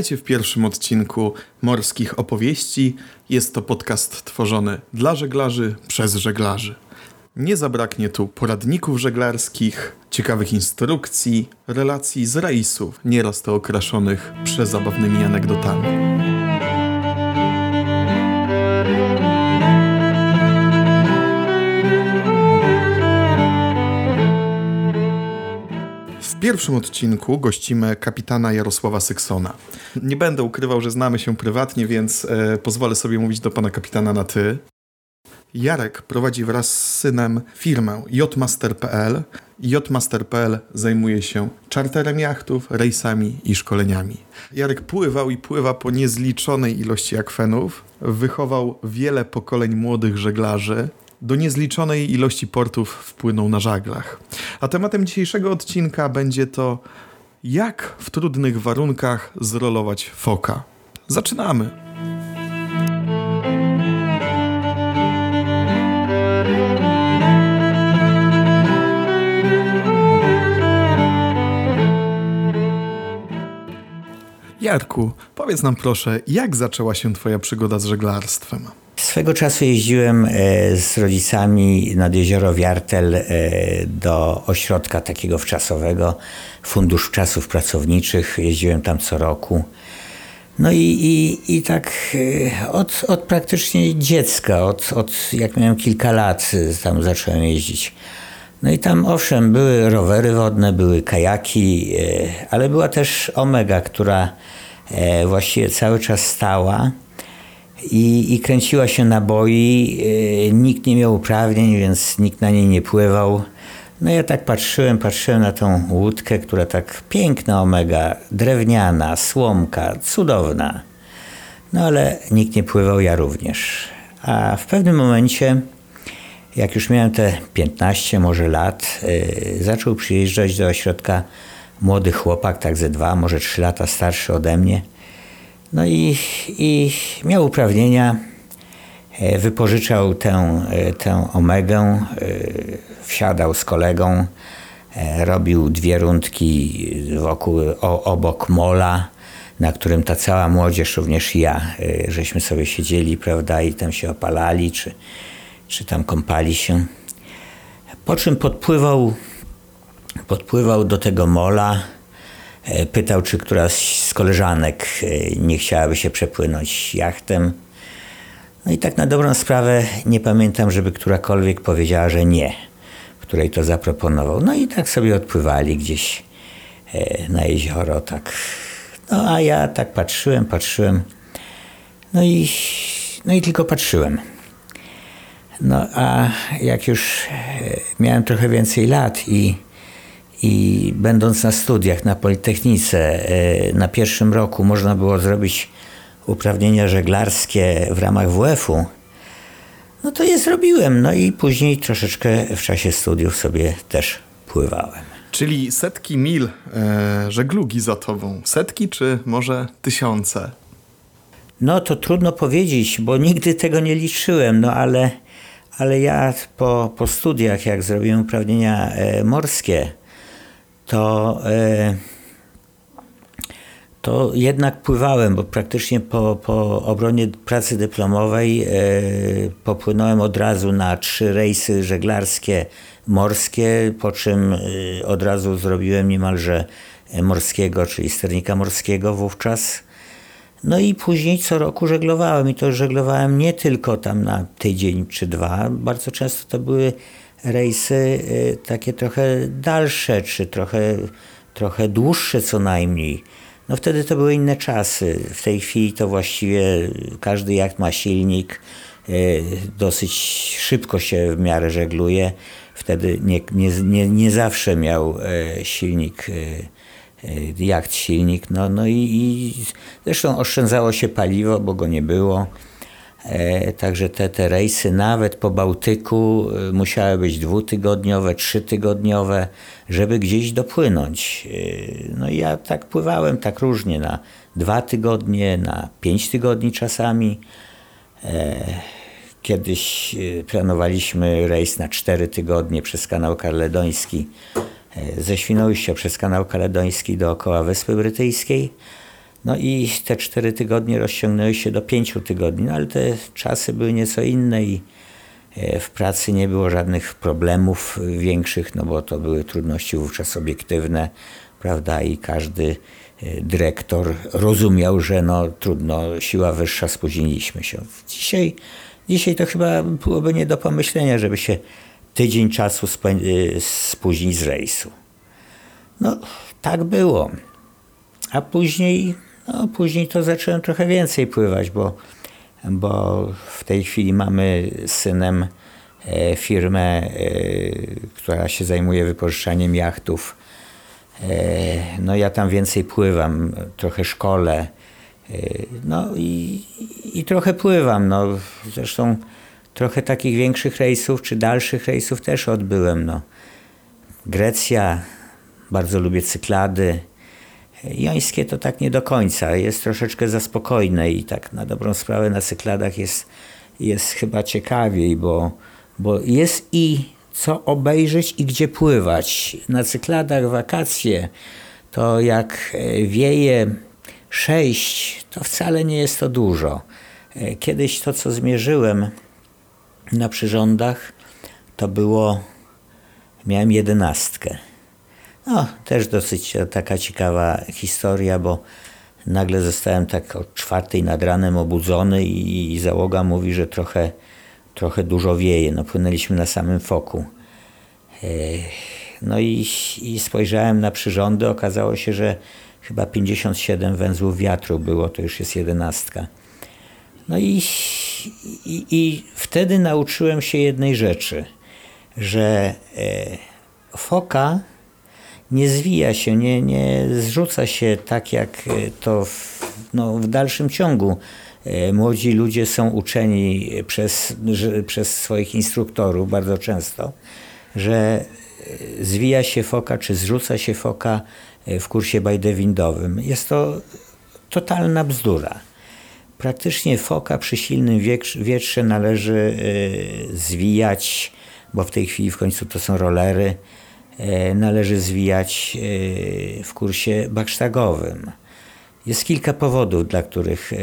Witajcie w pierwszym odcinku Morskich Opowieści. Jest to podcast tworzony dla żeglarzy przez żeglarzy. Nie zabraknie tu poradników żeglarskich, ciekawych instrukcji, relacji z rejsów, nieraz to okraszonych przezabawnymi anegdotami. W pierwszym odcinku gościmy kapitana Jarosława Syksona. Nie będę ukrywał, że znamy się prywatnie, więc e, pozwolę sobie mówić do pana kapitana na ty. Jarek prowadzi wraz z synem firmę jmaster.pl. jmaster.pl zajmuje się czarterem jachtów, rejsami i szkoleniami. Jarek pływał i pływa po niezliczonej ilości akwenów, wychował wiele pokoleń młodych żeglarzy, do niezliczonej ilości portów wpłynął na żaglach. A tematem dzisiejszego odcinka będzie to, jak w trudnych warunkach zrolować foka. Zaczynamy! Jarku, powiedz nam proszę, jak zaczęła się Twoja przygoda z żeglarstwem? Swego czasu jeździłem e, z rodzicami nad jezioro Wiartel e, do ośrodka takiego wczasowego, Fundusz Czasów Pracowniczych. Jeździłem tam co roku. No i, i, i tak e, od, od praktycznie dziecka, od, od jak miałem kilka lat, tam zacząłem jeździć. No i tam owszem, były rowery wodne, były kajaki, ale była też Omega, która właściwie cały czas stała i, i kręciła się na boi. E, nikt nie miał uprawnień, więc nikt na niej nie pływał. No ja tak patrzyłem, patrzyłem na tą łódkę, która tak piękna omega, drewniana, słomka, cudowna. No ale nikt nie pływał, ja również. A w pewnym momencie, jak już miałem te 15 może lat, yy, zaczął przyjeżdżać do ośrodka młody chłopak, tak ze dwa, może trzy lata starszy ode mnie – no i, i miał uprawnienia, e, wypożyczał tę, e, tę omegę, e, wsiadał z kolegą, robił dwie rundki wokół, obok mola, na którym ta cała młodzież, również ja, żeśmy sobie siedzieli, prawda, i tam się opalali, czy, czy tam kąpali się. Po czym podpływał, podpływał do tego mola, E, pytał, czy któraś z koleżanek e, nie chciałaby się przepłynąć jachtem. No i tak na dobrą sprawę nie pamiętam, żeby którakolwiek powiedziała, że nie, której to zaproponował. No i tak sobie odpływali gdzieś e, na jezioro, tak. No a ja tak patrzyłem, patrzyłem. No i, no i tylko patrzyłem. No a jak już miałem trochę więcej lat i i będąc na studiach na Politechnice, e, na pierwszym roku można było zrobić uprawnienia żeglarskie w ramach WF-u, no to je zrobiłem. No i później troszeczkę w czasie studiów sobie też pływałem. Czyli setki mil e, żeglugi za tobą. Setki czy może tysiące? No to trudno powiedzieć, bo nigdy tego nie liczyłem, no ale, ale ja po, po studiach, jak zrobiłem uprawnienia e, morskie, to, e, to jednak pływałem, bo praktycznie po, po obronie pracy dyplomowej e, popłynąłem od razu na trzy rejsy żeglarskie morskie, po czym od razu zrobiłem niemalże morskiego, czyli sternika morskiego wówczas. No i później co roku żeglowałem i to żeglowałem nie tylko tam na tydzień czy dwa, bardzo często to były rejsy y, takie trochę dalsze, czy trochę, trochę dłuższe co najmniej. No wtedy to były inne czasy. W tej chwili to właściwie każdy jacht ma silnik, y, dosyć szybko się w miarę żegluje. Wtedy nie, nie, nie, nie zawsze miał y, silnik, jacht silnik. No, no i, i zresztą oszczędzało się paliwo, bo go nie było. E, także te, te rejsy nawet po Bałtyku e, musiały być dwutygodniowe, trzytygodniowe, żeby gdzieś dopłynąć. E, no i ja tak pływałem tak różnie, na dwa tygodnie, na pięć tygodni czasami. Kiedyś planowaliśmy rejs na cztery tygodnie przez kanał Kaledoński, ze Świnoujścia przez kanał Kaledoński dookoła Wyspy Brytyjskiej. No i te cztery tygodnie rozciągnęły się do pięciu tygodni, no ale te czasy były nieco inne i e, w pracy nie było żadnych problemów większych, no bo to były trudności wówczas obiektywne, prawda, i każdy e, dyrektor rozumiał, że no trudno, siła wyższa, spóźniliśmy się. Dzisiaj, dzisiaj to chyba byłoby nie do pomyślenia, żeby się tydzień czasu e, spóźnić z rejsu. No, tak było. A później no, później to zacząłem trochę więcej pływać, bo, bo w tej chwili mamy z synem e, firmę, e, która się zajmuje wypożyczaniem jachtów. E, no ja tam więcej pływam, trochę szkole. No i, i trochę pływam. No, zresztą trochę takich większych rejsów czy dalszych rejsów też odbyłem. No. Grecja, bardzo lubię cyklady. Jońskie to tak nie do końca, jest troszeczkę za spokojne i tak na dobrą sprawę na cykladach jest, jest chyba ciekawiej, bo, bo jest i co obejrzeć i gdzie pływać. Na cykladach wakacje to jak e, wieje sześć, to wcale nie jest to dużo. E, kiedyś to, co zmierzyłem na przyrządach, to było, miałem jedenastkę. No, też dosyć taka ciekawa historia, bo nagle zostałem tak o czwartej nad ranem obudzony i, i załoga mówi, że trochę, trochę dużo wieje. No, płynęliśmy na samym foku. No i, i spojrzałem na przyrządy, okazało się, że chyba 57 węzłów wiatru było, to już jest jedenastka. No i, i, i wtedy nauczyłem się jednej rzeczy, że e, foka nie zwija się, nie, nie zrzuca się tak jak e, to w, no, w dalszym ciągu. E, młodzi ludzie są uczeni przez, przez swoich instruktorów bardzo często, że zwija się foka, czy zrzuca się foka w kursie bajdewindowym. Jest to totalna bzdura. Praktycznie foka przy silnym wietrze należy zwijać, bo w tej chwili w końcu to są rolery, E, należy zwijać e, w kursie baksztagowym. Jest kilka powodów, dla których e,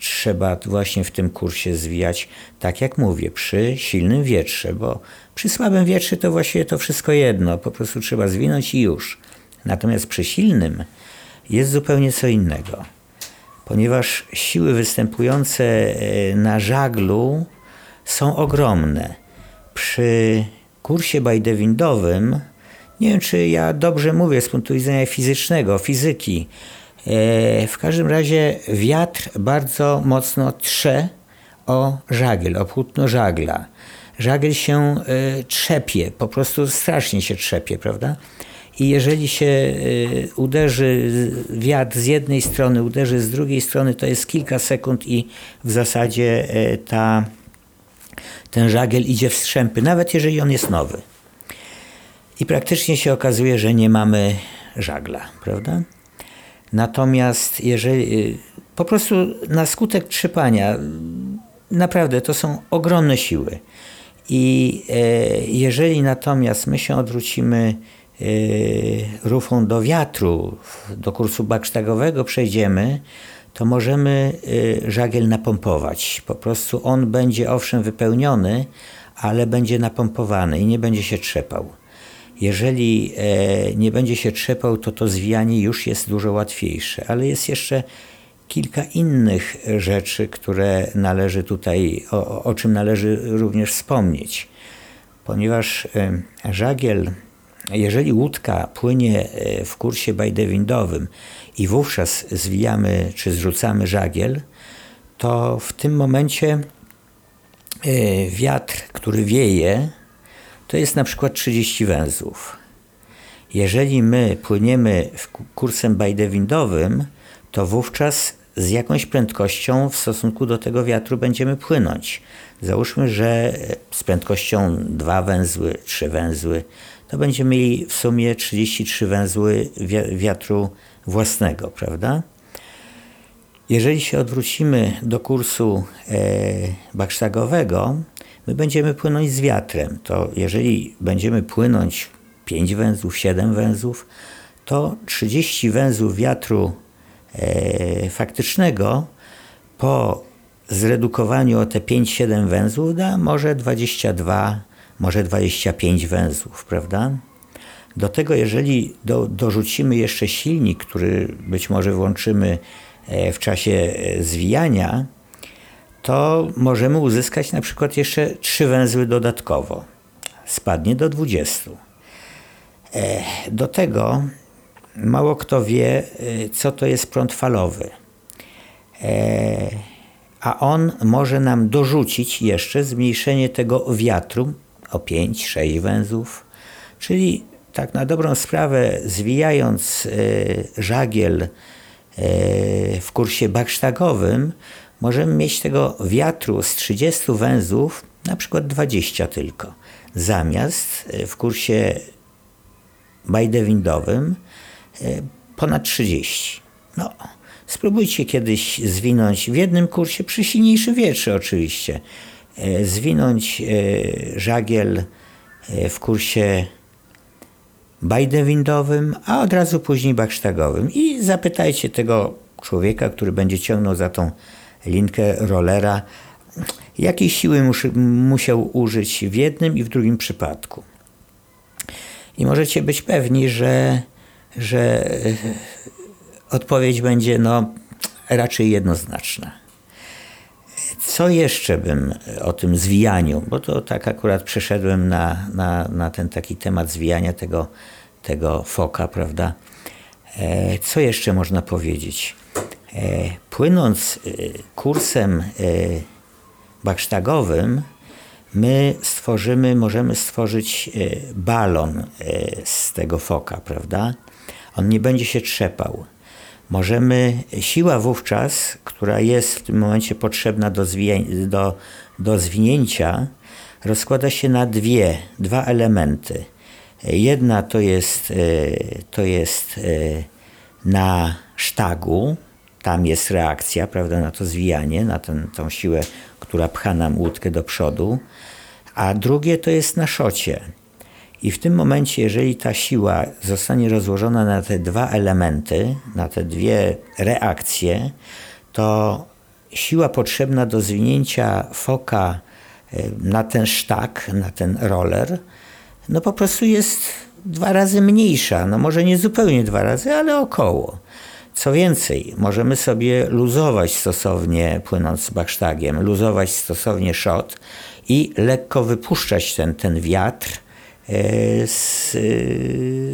trzeba właśnie w tym kursie zwijać, tak jak mówię, przy silnym wietrze, bo przy słabym wietrze to właściwie to wszystko jedno, po prostu trzeba zwinąć i już. Natomiast przy silnym jest zupełnie co innego, ponieważ siły występujące na żaglu są ogromne. Przy kursie bajdewindowym nie wiem, czy ja dobrze mówię z punktu widzenia fizycznego, fizyki. E, w każdym razie wiatr bardzo mocno trze o żagiel, o płótno żagla. Żagiel się e, trzepie, po prostu strasznie się trzepie, prawda? I jeżeli się e, uderzy wiatr z jednej strony, uderzy z drugiej strony, to jest kilka sekund i w zasadzie ta, ten żagiel idzie w strzępy, nawet jeżeli on jest nowy. I praktycznie się okazuje, że nie mamy żagla, prawda? Natomiast jeżeli y, po prostu na skutek trzypania, naprawdę to są ogromne siły. I e, jeżeli natomiast my się odwrócimy e, rufą do wiatru, do kursu baksztagowego przejdziemy, to możemy e, żagiel napompować. Po prostu on będzie owszem wypełniony, ale będzie napompowany i nie będzie się trzepał. Jeżeli e, nie będzie się trzepał, to to zwijanie już jest dużo łatwiejsze, ale jest jeszcze kilka innych rzeczy, które należy tutaj, o, o czym należy również wspomnieć. Ponieważ e, żagiel, jeżeli łódka płynie e, w kursie bajdewindowym i wówczas zwijamy czy zrzucamy żagiel, to w tym momencie wiatr, który wieje, to jest na przykład 30 węzłów. Jeżeli my płyniemy kursem bajdewindowym, to wówczas z jakąś prędkością w stosunku do tego wiatru będziemy płynąć. Załóżmy, że z prędkością 2 węzły, 3 węzły, to będziemy mieli w sumie 33 węzły wiatru własnego, prawda? Jeżeli się odwrócimy do kursu e, baksztagowego, my będziemy płynąć z wiatrem. To jeżeli będziemy płynąć 5 węzłów, 7 węzłów, to 30 węzłów wiatru faktycznego po zredukowaniu o te 5-7 węzłów da może 22, może 25 węzłów, prawda? Do tego, jeżeli do, dorzucimy jeszcze silnik, który być może włączymy w czasie zwijania, to możemy uzyskać na przykład jeszcze trzy węzły dodatkowo. Spadnie do 20. E, do tego mało kto wie, e, co to jest prąd falowy. E, a on może nam dorzucić jeszcze zmniejszenie tego wiatru o 5-6 węzłów. Czyli tak na dobrą sprawę, zwijając żagiel w kursie baksztagowym, możemy mieć tego wiatru z 30 węzłów na przykład 20 tylko. Zamiast e, w kursie bajdewindowym e, ponad 30. No, spróbujcie kiedyś zwinąć w jednym kursie, przy silniejszym wietrze oczywiście, e, zwinąć żagiel w kursie bajdewindowym, a od razu później baksztagowym i zapytajcie tego człowieka, który będzie ciągnął za tą linkę rollera, jakiej siły musiał użyć w jednym i w drugim przypadku. I możecie być pewni, że, że odpowiedź będzie no, raczej jednoznaczna. Co jeszcze bym o tym zwijaniu, bo to tak akurat przeszedłem na, na, na ten taki temat zwijania tego, tego foka, prawda? E, co jeszcze można powiedzieć? E, płynąc e, kursem e, baksztagowym, my stworzymy, możemy stworzyć balon z tego foka, prawda? On nie będzie się trzepał. Możemy, siła wówczas, która jest w tym momencie potrzebna do, do, do zwinięcia, rozkłada się na dwie, dwa elementy. Jedna to jest, to jest na sztagu, tam jest reakcja, prawda, na to zwijanie, na ten, tą siłę, która pcha nam łódkę do przodu, a drugie to jest na szocie. I w tym momencie, jeżeli ta siła zostanie rozłożona na te dwa elementy, na te dwie reakcje, to siła potrzebna do zwinięcia foka e, na ten sztak, na ten roller, no po prostu jest dwa razy mniejsza. No może nie zupełnie dwa razy, ale około. Co więcej, możemy sobie luzować stosownie, płynąc baksztagiem, luzować stosownie szot i lekko wypuszczać ten, ten wiatr z,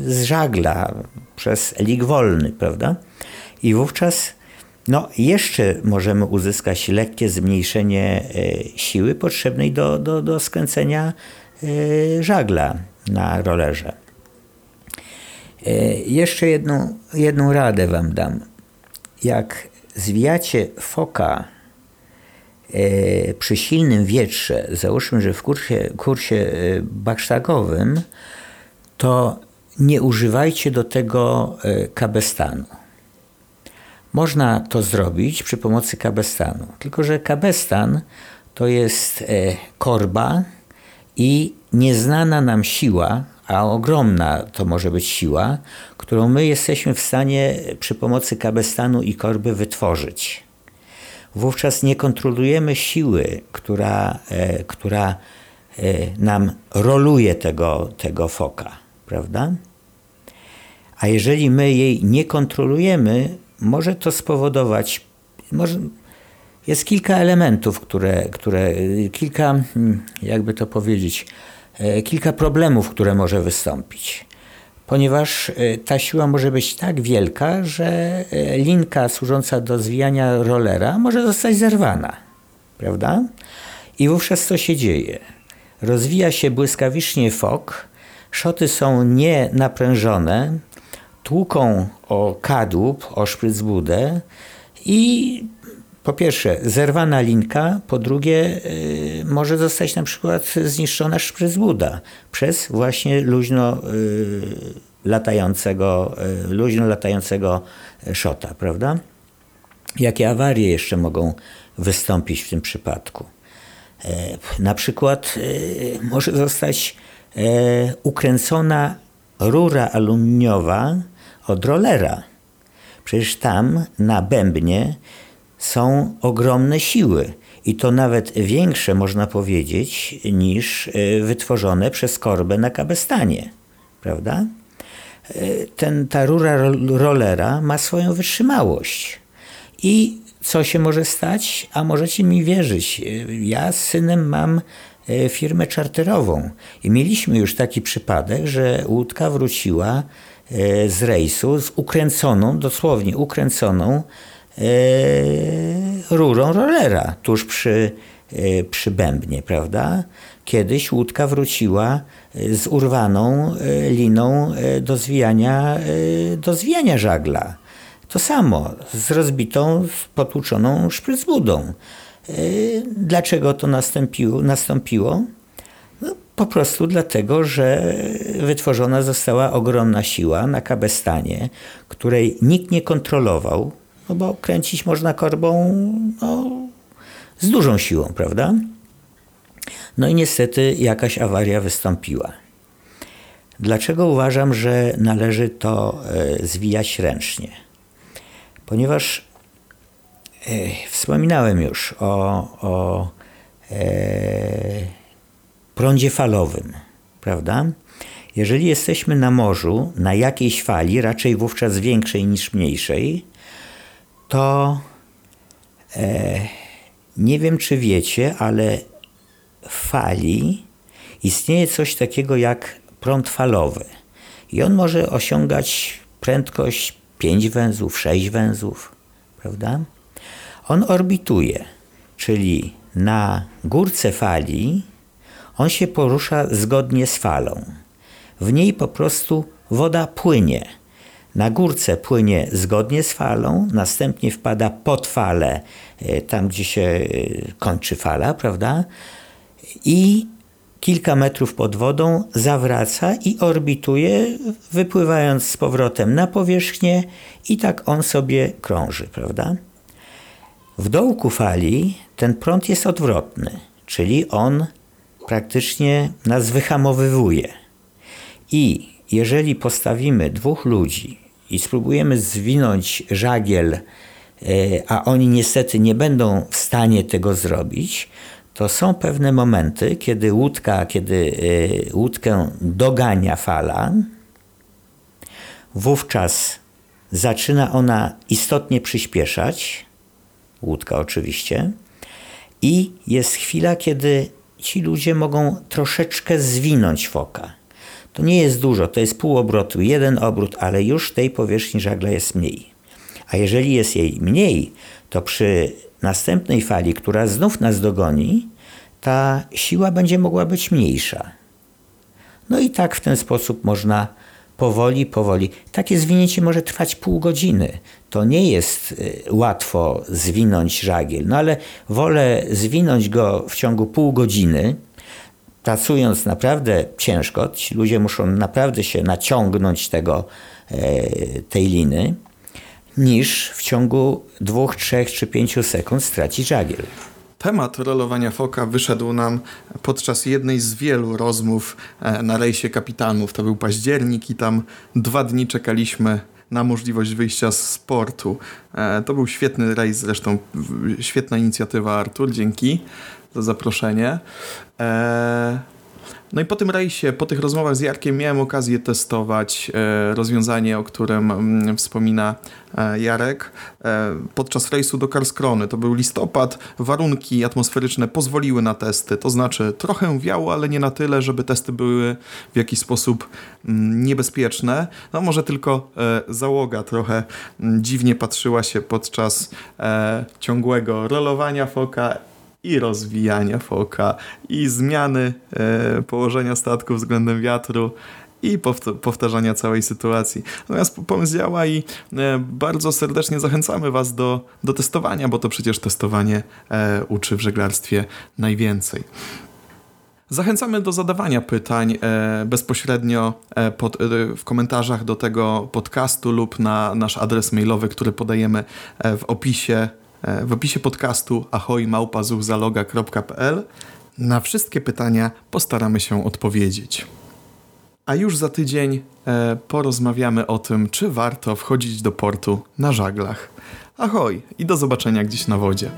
z żagla przez lig wolny, prawda? I wówczas no, jeszcze możemy uzyskać lekkie zmniejszenie e, siły potrzebnej do, do, do skręcenia e, żagla na rollerze. E, jeszcze jedną, jedną radę Wam dam. Jak zwijacie foka e, przy silnym wietrze, załóżmy, że w kursie, kursie e, baksztagowym, to nie używajcie do tego kabestanu. Można to zrobić przy pomocy kabestanu, tylko że kabestan to jest korba i nieznana nam siła, a ogromna to może być siła, którą my jesteśmy w stanie przy pomocy kabestanu i korby wytworzyć. Wówczas nie kontrolujemy siły, która, e, która e, nam roluje tego, tego foka, prawda? A jeżeli my jej nie kontrolujemy, może to spowodować, może, jest kilka elementów, które, które kilka, hmm, jakby to powiedzieć, E, kilka problemów, które może wystąpić. Ponieważ e, ta siła może być tak wielka, że e, linka służąca do zwijania rollera może zostać zerwana. Prawda? I wówczas co się dzieje? Rozwija się błyskawicznie fok, szoty są nienaprężone, tłuką o kadłub, o szprycbudę i po pierwsze zerwana linka, po drugie y, może zostać na przykład zniszczona szprycbuda przez właśnie luźno y, latającego, y, luźno latającego szota, prawda? Jakie awarie jeszcze mogą wystąpić w tym przypadku? E, na przykład może zostać e, ukręcona rura aluminiowa od rollera Przecież tam na bębnie są ogromne siły. I to nawet większe, można powiedzieć, niż e, wytworzone przez korbę na Kabestanie. Prawda? E, ten, ta rura rollera ma swoją wytrzymałość. I co się może stać? A możecie mi wierzyć. E, ja z synem mam firmę czarterową i mieliśmy już taki przypadek, że łódka wróciła z rejsu z ukręconą, dosłownie ukręconą rurą rollera tuż przy, e, przy bębnie, prawda? Kiedyś łódka wróciła e, z urwaną liną do zwijania, do zwijania żagla. To samo, z rozbitą, potłuczoną szprycbudą. Dlaczego to nastąpiło? nastąpiło? No, po prostu dlatego, że wytworzona została ogromna siła na Kabestanie, której nikt nie kontrolował, no bo kręcić można korbą no, z dużą siłą, prawda? No i niestety jakaś awaria wystąpiła. Dlaczego uważam, że należy to e, zwijać ręcznie? Ponieważ e, wspominałem już o, o e, prądzie falowym, prawda? Jeżeli jesteśmy na morzu, na jakiejś fali, raczej wówczas większej niż mniejszej, to e, nie wiem, czy wiecie, ale w fali istnieje coś takiego jak prąd falowy. I on może osiągać prędkość 5 węzłów, 6 węzłów, prawda? On orbituje, czyli na górce fali on się porusza zgodnie z falą. W niej po prostu woda płynie na górce płynie zgodnie z falą, następnie wpada pod falę, e, tam gdzie się e, kończy fala, prawda? I kilka metrów pod wodą zawraca i orbituje, wypływając z powrotem na powierzchnię i tak on sobie krąży, prawda? W dołku fali ten prąd jest odwrotny, czyli on praktycznie nas wyhamowywuje. I jeżeli postawimy dwóch ludzi i spróbujemy zwinąć żagiel, e, a oni niestety nie będą w stanie tego zrobić, to są pewne momenty, kiedy łódka, kiedy e, łódkę dogania fala, wówczas zaczyna ona istotnie przyspieszać, łódka oczywiście, i jest chwila, kiedy ci ludzie mogą troszeczkę zwinąć foka. To nie jest dużo, to jest pół obrotu, jeden obrót, ale już tej powierzchni żagla jest mniej. A jeżeli jest jej mniej, to przy następnej fali, która znów nas dogoni, ta siła będzie mogła być mniejsza. No i tak w ten sposób można powoli, powoli. Takie zwinięcie może trwać pół godziny. To nie jest y, łatwo zwinąć żagiel, no ale wolę zwinąć go w ciągu pół godziny, pracując naprawdę ciężko, ci ludzie muszą naprawdę się naciągnąć tego, e, tej liny, niż w ciągu dwóch, trzech czy pięciu sekund stracić żagiel. Temat rolowania foka wyszedł nam podczas jednej z wielu rozmów e, na rejsie kapitanów. To był październik i tam dwa dni czekaliśmy na możliwość wyjścia z sportu. E, to był świetny rejs, zresztą świetna inicjatywa Artur, dzięki za zaproszenie. Eee, no i po tym rejsie, po tych rozmowach z Jarkiem miałem okazję testować e, rozwiązanie, o którym mm, wspomina e, Jarek e, podczas rejsu do Karskrony. To był listopad, warunki atmosferyczne pozwoliły na testy, to znaczy trochę wiało, ale nie na tyle, żeby testy były w jakiś sposób mm, niebezpieczne. No może tylko załoga trochę mm, dziwnie patrzyła się podczas ciągłego rolowania foka i rozwijania foka, i zmiany e, położenia statku względem wiatru, i powtarzania całej sytuacji. Natomiast pomysł działa i e, bardzo serdecznie zachęcamy Was do, do testowania, bo to przecież testowanie e, uczy w żeglarstwie najwięcej. Zachęcamy do zadawania pytań e, bezpośrednio e, pod, e, w komentarzach do tego podcastu lub na nasz adres mailowy, który podajemy e, w opisie w opisie podcastu ahojmałpazuchzaloga.pl na wszystkie pytania postaramy się odpowiedzieć. A już za tydzień e, porozmawiamy o tym, czy warto wchodzić do portu na żaglach. Ahoj i do zobaczenia gdzieś na wodzie.